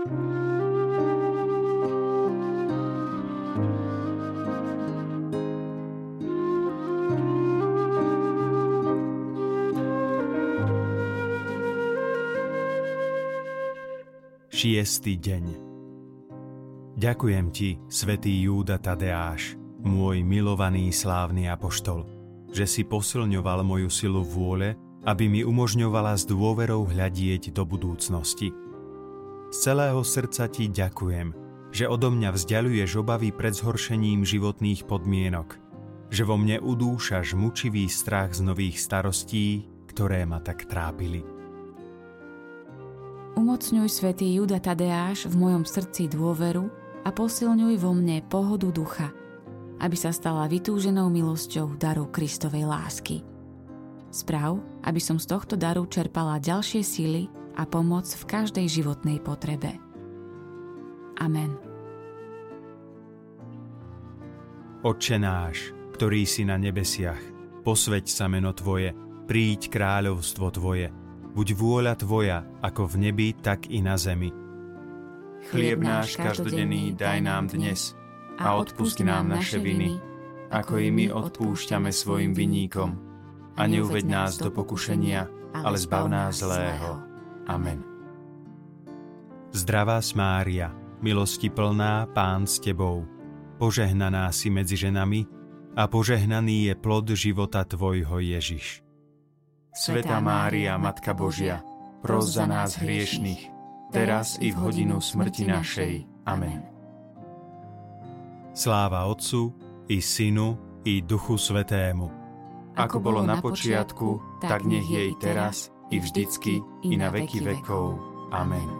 Šiestý deň Ďakujem ti, svätý Júda Tadeáš, môj milovaný slávny apoštol, že si posilňoval moju silu vôle, aby mi umožňovala s dôverou hľadieť do budúcnosti. Z celého srdca ti ďakujem, že odo mňa vzdialuješ obavy pred zhoršením životných podmienok, že vo mne udúšaš mučivý strach z nových starostí, ktoré ma tak trápili. Umocňuj svätý Juda Tadeáš v mojom srdci dôveru a posilňuj vo mne pohodu ducha, aby sa stala vytúženou milosťou daru Kristovej lásky. Sprav, aby som z tohto daru čerpala ďalšie síly a pomoc v každej životnej potrebe. Amen. Otče náš, ktorý si na nebesiach, posveď sa meno Tvoje, príď kráľovstvo Tvoje, buď vôľa Tvoja, ako v nebi, tak i na zemi. Chlieb náš každodenný daj nám dnes a odpusti nám naše viny, ako i my odpúšťame svojim vinníkom. A neuved nás do pokušenia, ale zbav nás zlého. Amen. Zdravá Mária, milosti plná, Pán s Tebou, požehnaná si medzi ženami a požehnaný je plod života Tvojho Ježiš. Sveta Mária, Matka Božia, pros za nás hriešných, teraz i v hodinu smrti našej. Amen. Sláva Otcu i Synu i Duchu Svetému. Ako bolo na počiatku, tak nech je i teraz, i vždycky, i na veky vekov. Amen.